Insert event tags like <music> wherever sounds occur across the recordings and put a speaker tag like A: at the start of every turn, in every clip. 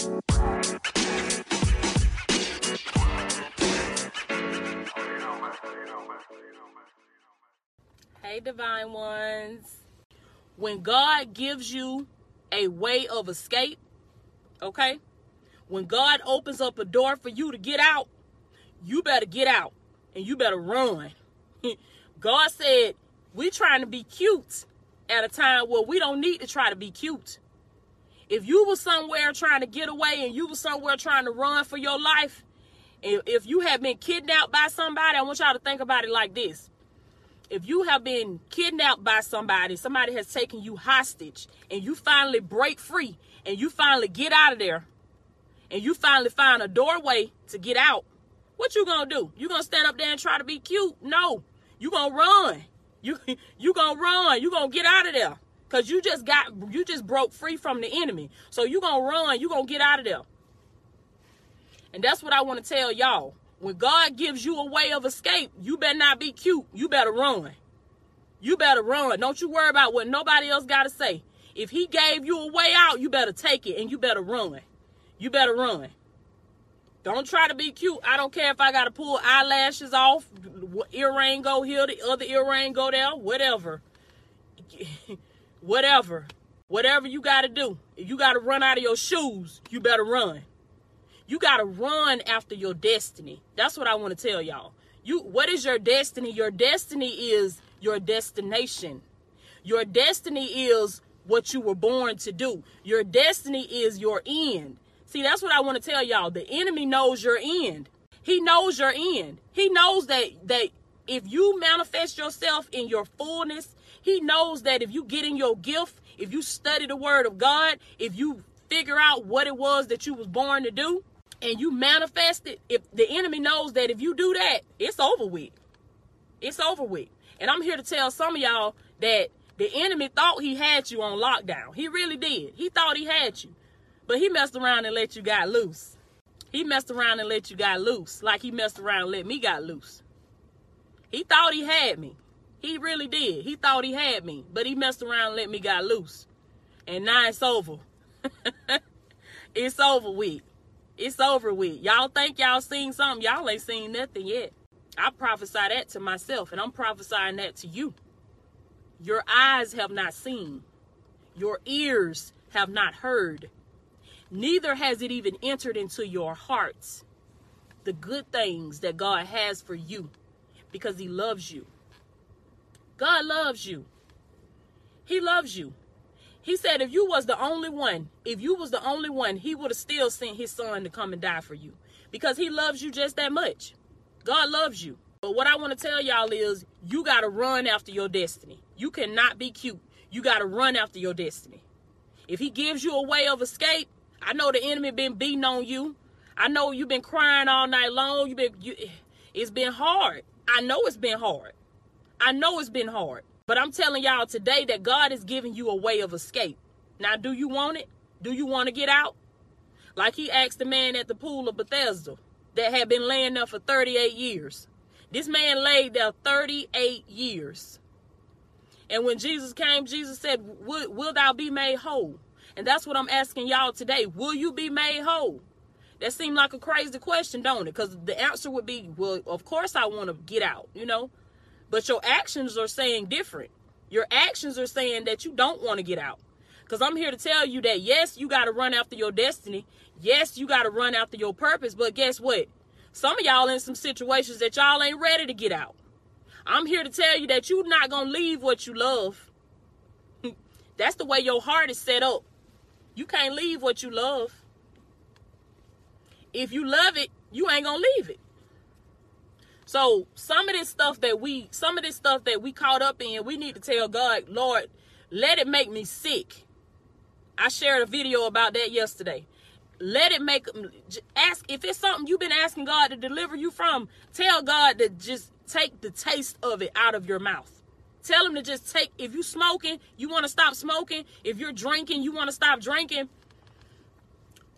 A: Hey, divine ones. When God gives you a way of escape, okay? When God opens up a door for you to get out, you better get out and you better run. <laughs> God said, we trying to be cute at a time where we don't need to try to be cute. If you were somewhere trying to get away and you were somewhere trying to run for your life, and if you have been kidnapped by somebody, I want y'all to think about it like this. If you have been kidnapped by somebody, somebody has taken you hostage, and you finally break free, and you finally get out of there, and you finally find a doorway to get out, what you gonna do? You gonna stand up there and try to be cute? No. You gonna run. You <laughs> you gonna run. You gonna get out of there. Cause you just got you just broke free from the enemy. So you gonna run, you gonna get out of there. And that's what I want to tell y'all. When God gives you a way of escape, you better not be cute. You better run. You better run. Don't you worry about what nobody else got to say. If he gave you a way out, you better take it and you better run. You better run. Don't try to be cute. I don't care if I got to pull eyelashes off, earring go here, the other earring go there, whatever. <laughs> whatever. Whatever you got to do. If you got to run out of your shoes, you better run. You got to run after your destiny. That's what I want to tell y'all. You what is your destiny? Your destiny is your destination. Your destiny is what you were born to do. Your destiny is your end. See, that's what I want to tell y'all. The enemy knows your end. He knows your end. He knows that that if you manifest yourself in your fullness, he knows that if you get in your gift, if you study the word of God, if you figure out what it was that you was born to do and you manifest it, if the enemy knows that if you do that, it's over with. It's over with. And I'm here to tell some of y'all that the enemy thought he had you on lockdown. He really did. He thought he had you. But he messed around and let you got loose. He messed around and let you got loose. Like he messed around and let me got loose. He thought he had me. He really did. He thought he had me. But he messed around and let me got loose. And now it's over. <laughs> it's over with. It's over with. Y'all think y'all seen something. Y'all ain't seen nothing yet. I prophesy that to myself, and I'm prophesying that to you. Your eyes have not seen, your ears have not heard, neither has it even entered into your hearts the good things that God has for you because He loves you. God loves you. He loves you. He said if you was the only one, if you was the only one, he would have still sent his son to come and die for you because he loves you just that much. God loves you. But what I want to tell y'all is you got to run after your destiny. You cannot be cute. You got to run after your destiny. If he gives you a way of escape, I know the enemy been beating on you. I know you've been crying all night long. You've been you, it's been hard. I know it's been hard. I know it's been hard. But I'm telling y'all today that God is giving you a way of escape. Now, do you want it? Do you want to get out? Like he asked the man at the pool of Bethesda that had been laying there for 38 years. This man laid there 38 years. And when Jesus came, Jesus said, will, will thou be made whole? And that's what I'm asking y'all today. Will you be made whole? That seemed like a crazy question, don't it? Because the answer would be, well, of course I want to get out, you know? But your actions are saying different. Your actions are saying that you don't want to get out. Because I'm here to tell you that, yes, you got to run after your destiny. Yes, you got to run after your purpose. But guess what? Some of y'all in some situations that y'all ain't ready to get out. I'm here to tell you that you're not going to leave what you love. <laughs> That's the way your heart is set up. You can't leave what you love. If you love it, you ain't going to leave it. So some of this stuff that we, some of this stuff that we caught up in, we need to tell God, Lord, let it make me sick. I shared a video about that yesterday. Let it make ask if it's something you've been asking God to deliver you from. Tell God to just take the taste of it out of your mouth. Tell him to just take, if you smoking, you want to stop smoking. If you're drinking, you want to stop drinking.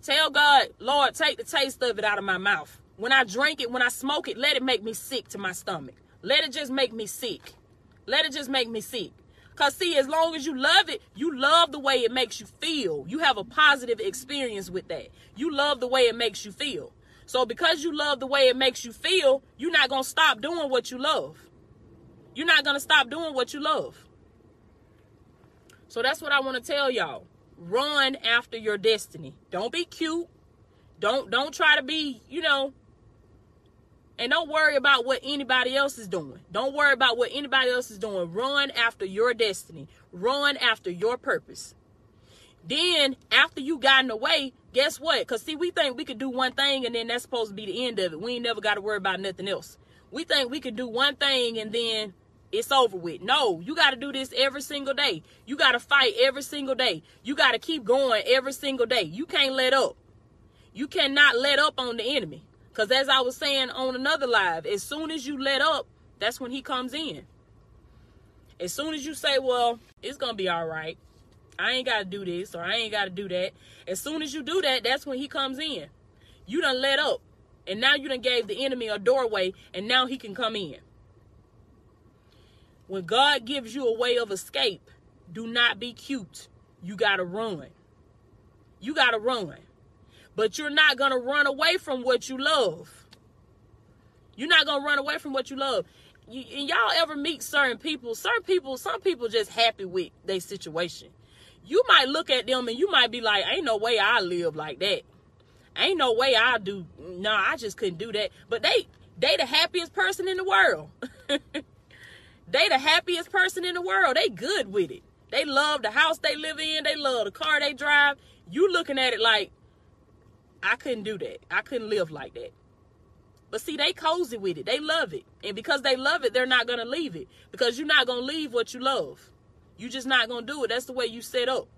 A: Tell God, Lord, take the taste of it out of my mouth. When I drink it, when I smoke it, let it make me sick to my stomach. Let it just make me sick. Let it just make me sick. Cause see, as long as you love it, you love the way it makes you feel. You have a positive experience with that. You love the way it makes you feel. So because you love the way it makes you feel, you're not gonna stop doing what you love. You're not gonna stop doing what you love. So that's what I want to tell y'all. Run after your destiny. Don't be cute. Don't don't try to be, you know, and don't worry about what anybody else is doing. Don't worry about what anybody else is doing. Run after your destiny. Run after your purpose. Then, after you gotten away, guess what? Because, see, we think we could do one thing and then that's supposed to be the end of it. We ain't never got to worry about nothing else. We think we could do one thing and then it's over with. No, you got to do this every single day. You got to fight every single day. You got to keep going every single day. You can't let up. You cannot let up on the enemy. Because as I was saying on another live, as soon as you let up, that's when he comes in. As soon as you say, well, it's going to be all right. I ain't got to do this or I ain't got to do that. As soon as you do that, that's when he comes in. You done let up. And now you done gave the enemy a doorway and now he can come in. When God gives you a way of escape, do not be cute. You got to run. You got to run. But you're not going to run away from what you love. You're not going to run away from what you love. You, and y'all ever meet certain people? Certain people, some people just happy with their situation. You might look at them and you might be like, ain't no way I live like that. Ain't no way I do. No, I just couldn't do that. But they, they the happiest person in the world. <laughs> they the happiest person in the world. They good with it. They love the house they live in. They love the car they drive. You looking at it like, I couldn't do that. I couldn't live like that. But see, they cozy with it. They love it. And because they love it, they're not going to leave it. Because you're not going to leave what you love. You're just not going to do it. That's the way you set up.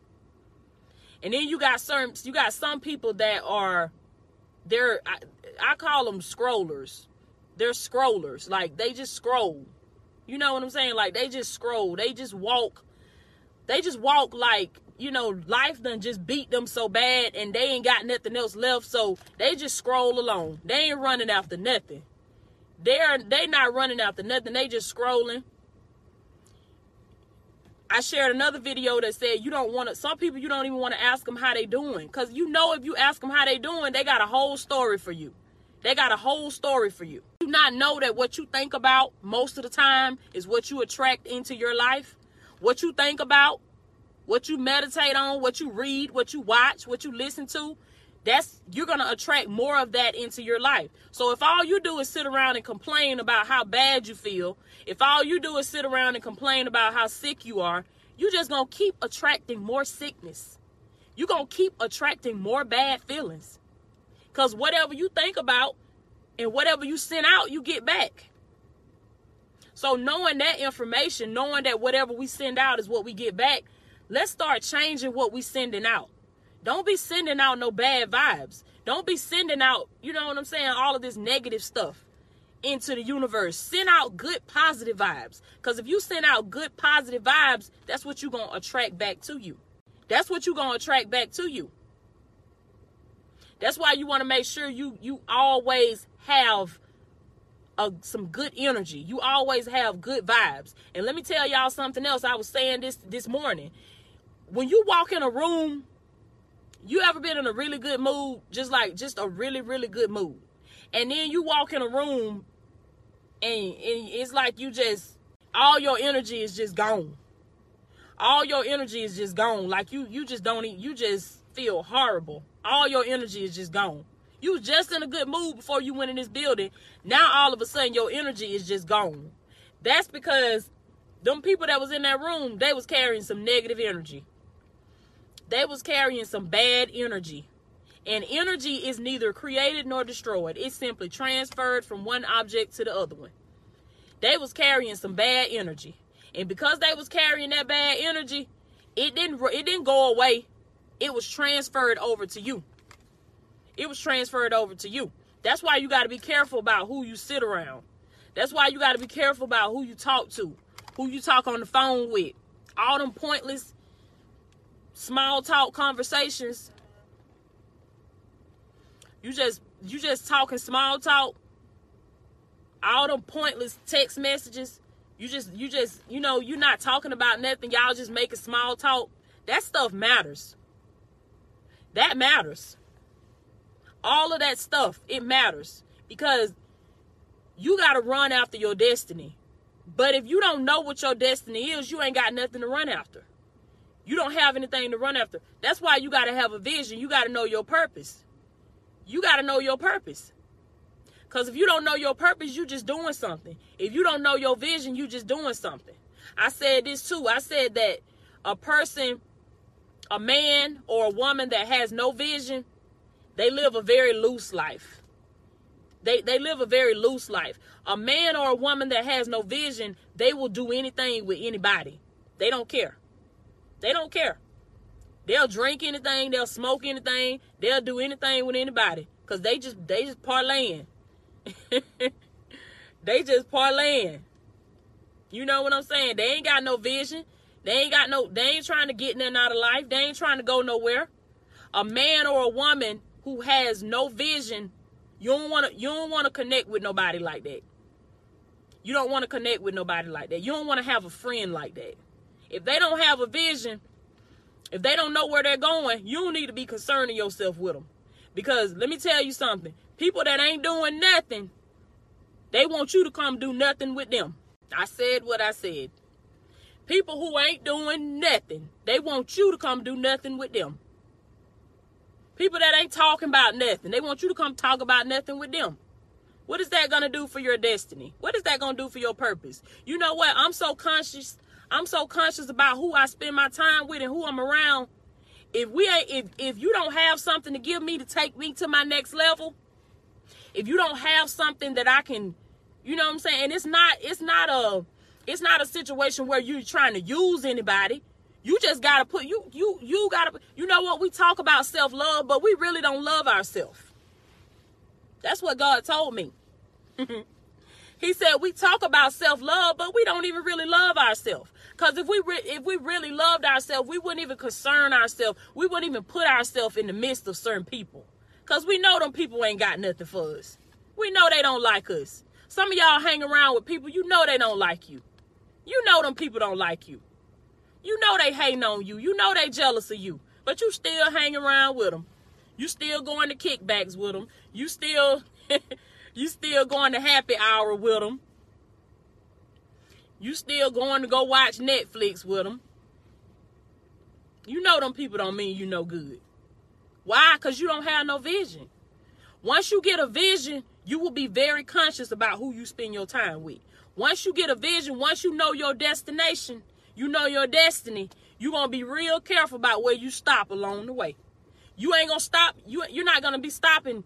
A: And then you got certain, you got some people that are, they're, I, I call them scrollers. They're scrollers. Like they just scroll. You know what I'm saying? Like they just scroll. They just walk. They just walk like you know, life done just beat them so bad and they ain't got nothing else left. So they just scroll along. They ain't running after nothing. They're they not running after nothing. They just scrolling. I shared another video that said you don't want to. Some people you don't even want to ask them how they doing, cause you know if you ask them how they doing, they got a whole story for you. They got a whole story for you. You not know that what you think about most of the time is what you attract into your life. What you think about what you meditate on, what you read, what you watch, what you listen to, that's you're going to attract more of that into your life. So if all you do is sit around and complain about how bad you feel, if all you do is sit around and complain about how sick you are, you're just going to keep attracting more sickness. You're going to keep attracting more bad feelings. Cuz whatever you think about and whatever you send out, you get back. So knowing that information, knowing that whatever we send out is what we get back, Let's start changing what we sending out. Don't be sending out no bad vibes. Don't be sending out, you know what I'm saying, all of this negative stuff into the universe. Send out good positive vibes. Because if you send out good positive vibes, that's what you're going to attract back to you. That's what you're going to attract back to you. That's why you want to make sure you you always have a, some good energy. You always have good vibes. And let me tell y'all something else. I was saying this this morning when you walk in a room, you ever been in a really good mood, just like just a really, really good mood. And then you walk in a room and, and it's like you just all your energy is just gone. All your energy is just gone. Like you you just don't eat, you just feel horrible. All your energy is just gone. You just in a good mood before you went in this building. Now all of a sudden your energy is just gone. That's because them people that was in that room, they was carrying some negative energy they was carrying some bad energy. And energy is neither created nor destroyed. It's simply transferred from one object to the other one. They was carrying some bad energy. And because they was carrying that bad energy, it didn't it didn't go away. It was transferred over to you. It was transferred over to you. That's why you got to be careful about who you sit around. That's why you got to be careful about who you talk to, who you talk on the phone with. All them pointless small talk conversations. You just you just talking small talk. All them pointless text messages. You just you just you know you're not talking about nothing. Y'all just making small talk. That stuff matters. That matters. All of that stuff it matters because you got to run after your destiny. But if you don't know what your destiny is, you ain't got nothing to run after. You don't have anything to run after. That's why you got to have a vision. You got to know your purpose. You got to know your purpose. Because if you don't know your purpose, you just doing something. If you don't know your vision, you just doing something. I said this too. I said that a person, a man or a woman that has no vision, they live a very loose life. They, they live a very loose life. A man or a woman that has no vision, they will do anything with anybody. They don't care. They don't care. They'll drink anything, they'll smoke anything, they'll do anything with anybody. Cause they just they just parlaying. <laughs> they just parlaying. You know what I'm saying? They ain't got no vision. They ain't got no they ain't trying to get nothing out of life. They ain't trying to go nowhere. A man or a woman who has no vision, you don't wanna you don't wanna connect with nobody like that. You don't want to connect with nobody like that. You don't want to have a friend like that. If they don't have a vision, if they don't know where they're going, you need to be concerning yourself with them. Because let me tell you something people that ain't doing nothing, they want you to come do nothing with them. I said what I said. People who ain't doing nothing, they want you to come do nothing with them. People that ain't talking about nothing, they want you to come talk about nothing with them. What is that going to do for your destiny? What is that going to do for your purpose? You know what? I'm so conscious I'm so conscious about who I spend my time with and who I'm around. If we ain't if if you don't have something to give me to take me to my next level, if you don't have something that I can, you know what I'm saying? And it's not it's not a it's not a situation where you're trying to use anybody. You just gotta put you you you gotta you know what we talk about self love, but we really don't love ourselves. That's what God told me. <laughs> he said we talk about self love, but we don't even really love ourselves. Because if we re- if we really loved ourselves, we wouldn't even concern ourselves. We wouldn't even put ourselves in the midst of certain people. Because we know them people ain't got nothing for us. We know they don't like us. Some of y'all hang around with people, you know they don't like you. You know them people don't like you. You know they hating on you. You know they jealous of you. But you still hang around with them. You still going to kickbacks with them. You still <laughs> you still going to happy hour with them. You still going to go watch Netflix with them. You know them people don't mean you no good. Why? Because you don't have no vision. Once you get a vision, you will be very conscious about who you spend your time with. Once you get a vision, once you know your destination, you know your destiny, you're going to be real careful about where you stop along the way. You ain't going to stop. You, you're not going to be stopping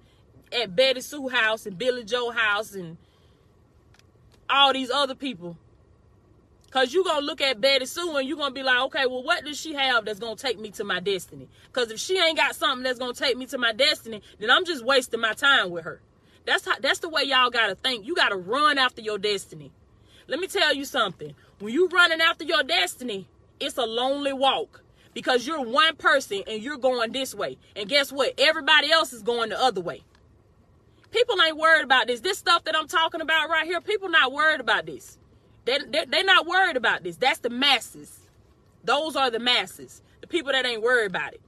A: at Betty Sue house and Billy Joe house and all these other people Cause you gonna look at Betty Sue and you gonna be like, okay, well, what does she have that's gonna take me to my destiny? Cause if she ain't got something that's gonna take me to my destiny, then I'm just wasting my time with her. That's how that's the way y'all gotta think. You gotta run after your destiny. Let me tell you something. When you running after your destiny, it's a lonely walk. Because you're one person and you're going this way. And guess what? Everybody else is going the other way. People ain't worried about this. This stuff that I'm talking about right here, people not worried about this. They, they, they're not worried about this. That's the masses. Those are the masses. The people that ain't worried about it.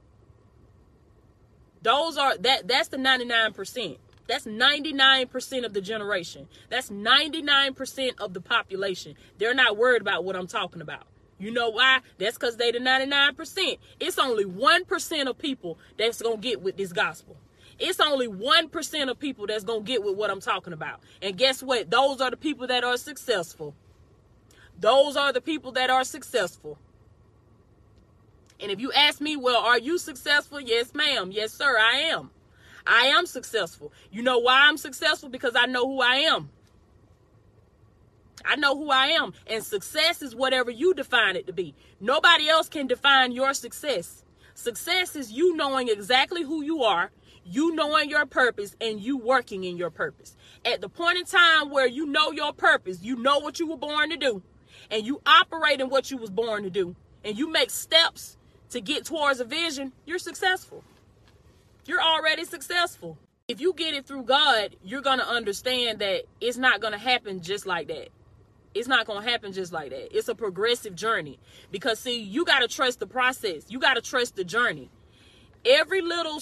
A: Those are that that's the 99%. That's 99% of the generation. That's 99% of the population. They're not worried about what I'm talking about. You know why? That's because they the 99%. It's only 1% of people that's to get with this gospel. It's only 1% of people that's to get with what I'm talking about. And guess what? Those are the people that are successful. Those are the people that are successful. And if you ask me, well, are you successful? Yes, ma'am. Yes, sir, I am. I am successful. You know why I'm successful? Because I know who I am. I know who I am. And success is whatever you define it to be. Nobody else can define your success. Success is you knowing exactly who you are, you knowing your purpose, and you working in your purpose. At the point in time where you know your purpose, you know what you were born to do, and you operate in what you was born to do and you make steps to get towards a vision, you're successful. You're already successful. If you get it through God, you're going to understand that it's not going to happen just like that. It's not going to happen just like that. It's a progressive journey because see, you got to trust the process. You got to trust the journey. Every little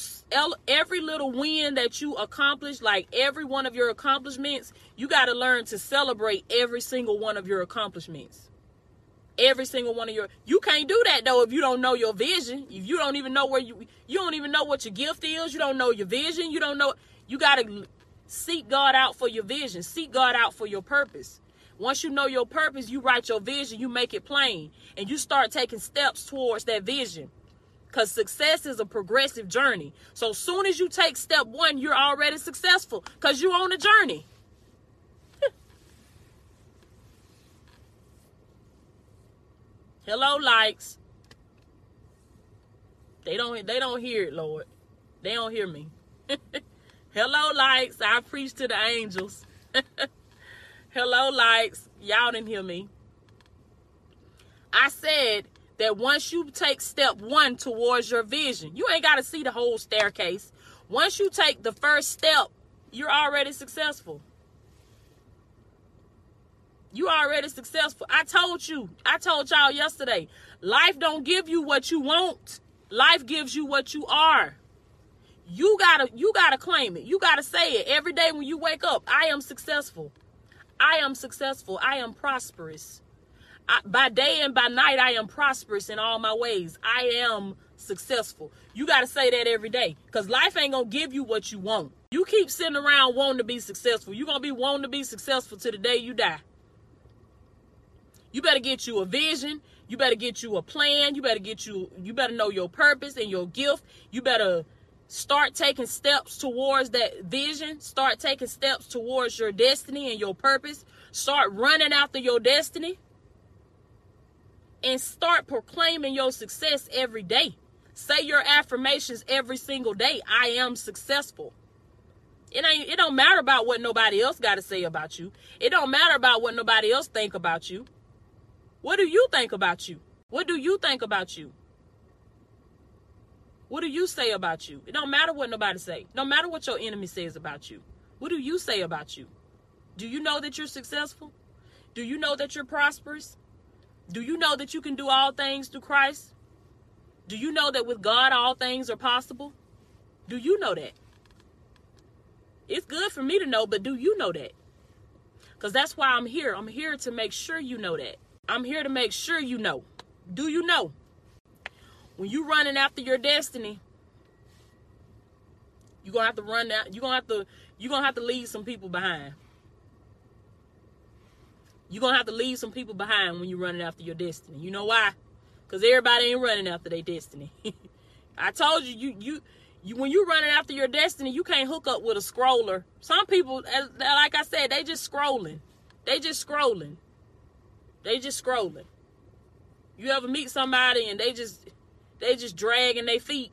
A: every little win that you accomplish, like every one of your accomplishments, you got to learn to celebrate every single one of your accomplishments. Every single one of your you can't do that though if you don't know your vision. If you don't even know where you you don't even know what your gift is, you don't know your vision, you don't know you got to seek God out for your vision, seek God out for your purpose. Once you know your purpose, you write your vision, you make it plain, and you start taking steps towards that vision. Because success is a progressive journey. So soon as you take step one, you're already successful because you're on a journey. <laughs> Hello, likes. They don't they don't hear it, Lord. They don't hear me. <laughs> Hello, likes. I preach to the angels. <laughs> Hello, likes. Y'all didn't hear me. I said that once you take step one towards your vision, you ain't got to see the whole staircase. Once you take the first step, you're already successful. You already successful. I told you. I told y'all yesterday. Life don't give you what you want. Life gives you what you are. You gotta you gotta claim it. You gotta say it every day when you wake up. I am successful. I am successful. I am prosperous. I, by day and by night, I am prosperous in all my ways. I am successful. You got to say that every day because life ain't going to give you what you want. You keep sitting around wanting to be successful. You're going to be wanting to be successful to the day you die. You better get you a vision. You better get you a plan. You better get you, you better know your purpose and your gift. You better Start taking steps towards that vision. Start taking steps towards your destiny and your purpose. Start running after your destiny. And start proclaiming your success every day. Say your affirmations every single day. I am successful. It ain't it don't matter about what nobody else got to say about you. It don't matter about what nobody else think about you. What do you think about you? What do you think about you? What do you say about you? It don't matter what nobody say. No matter what your enemy says about you. What do you say about you? Do you know that you're successful? Do you know that you're prosperous? Do you know that you can do all things through Christ? Do you know that with God all things are possible? Do you know that? It's good for me to know, but do you know that? Because that's why I'm here. I'm here to make sure you know that. I'm here to make sure you know. Do you know? when you're running after your destiny, you're gonna have to run out. You're gonna have to you're gonna have to leave some people behind. You're gonna have to leave some people behind when you're running after your destiny. You know why? Because everybody ain't running after their destiny. <laughs> I told you, you you you when you're running after your destiny, you can't hook up with a scroller. Some people, like I said, they just scrolling. They just scrolling. They just scrolling. You ever meet somebody and they just they just dragging their feet.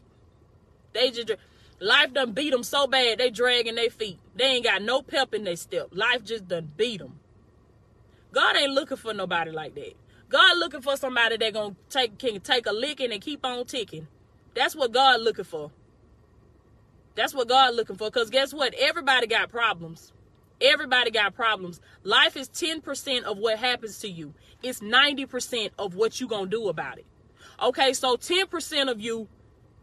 A: They just life done beat them so bad they dragging their feet. They ain't got no pep in their step. Life just done beat them. God ain't looking for nobody like that. God looking for somebody that gonna take can take a licking and keep on ticking. That's what God looking for. That's what God looking for. Cause guess what? Everybody got problems. Everybody got problems. Life is 10% of what happens to you. It's 90% of what you gonna do about it. Okay, so 10% of you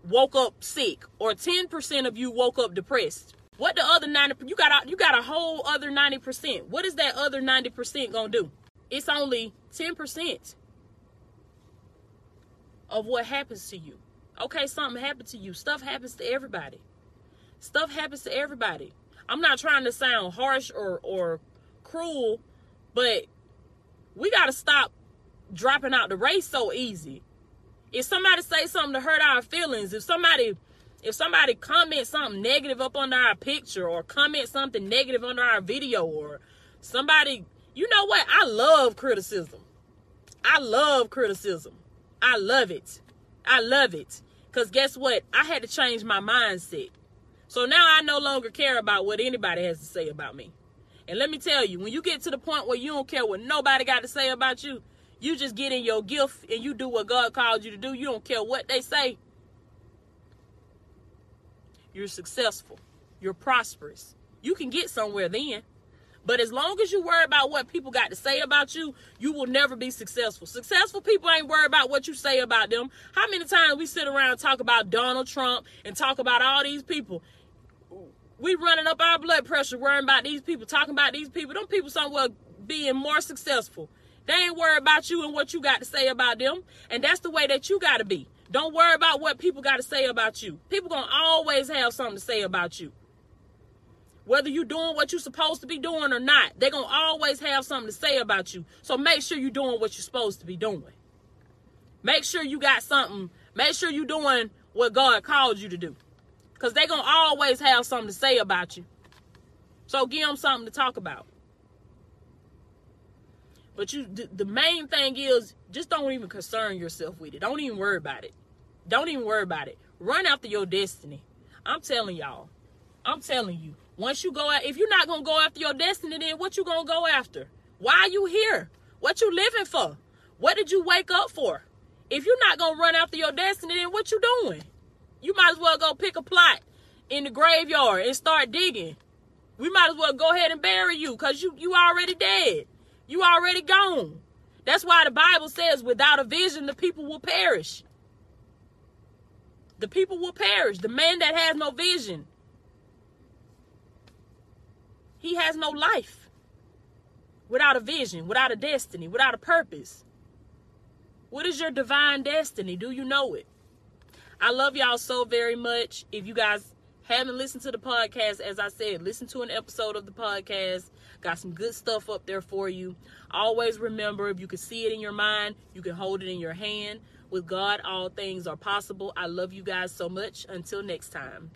A: woke up sick or 10% of you woke up depressed. What the other 90 you got you got a whole other 90%. What is that other 90% going to do? It's only 10% of what happens to you. Okay, something happened to you. Stuff happens to everybody. Stuff happens to everybody. I'm not trying to sound harsh or or cruel, but we got to stop dropping out the race so easy if somebody say something to hurt our feelings, if somebody if somebody comment something negative up under our picture or comment something negative under our video or somebody you know what? I love criticism. I love criticism. I love it. I love it. Cause guess what? I had to change my mindset. So now I no longer care about what anybody has to say about me. And let me tell you, when you get to the point where you don't care what nobody got to say about you, you just get in your gift and you do what God called you to do. You don't care what they say. You're successful. You're prosperous. You can get somewhere then. But as long as you worry about what people got to say about you, you will never be successful. Successful people ain't worried about what you say about them. How many times we sit around talk about Donald Trump and talk about all these people? We running up our blood pressure worrying about these people, talking about these people. Them people somewhere being more successful. They ain't worried about you and what you got to say about them. And that's the way that you got to be. Don't worry about what people got to say about you. People going to always have something to say about you. Whether you're doing what you're supposed to be doing or not, they're going to always have something to say about you. So make sure you're doing what you're supposed to be doing. Make sure you got something. Make sure you're doing what God called you to do. Because they're going to always have something to say about you. So give them something to talk about. But you, the, the main thing is just don't even concern yourself with it. Don't even worry about it. Don't even worry about it. Run after your destiny. I'm telling y'all. I'm telling you. Once you go out, if you're not gonna go after your destiny, then what you gonna go after? Why are you here? What you living for? What did you wake up for? If you're not gonna run after your destiny, then what you doing? You might as well go pick a plot in the graveyard and start digging. We might as well go ahead and bury you because you you already dead. You already gone. That's why the Bible says, without a vision, the people will perish. The people will perish. The man that has no vision, he has no life. Without a vision, without a destiny, without a purpose. What is your divine destiny? Do you know it? I love y'all so very much. If you guys haven't listened to the podcast, as I said, listen to an episode of the podcast. Got some good stuff up there for you. Always remember if you can see it in your mind, you can hold it in your hand. With God, all things are possible. I love you guys so much. Until next time.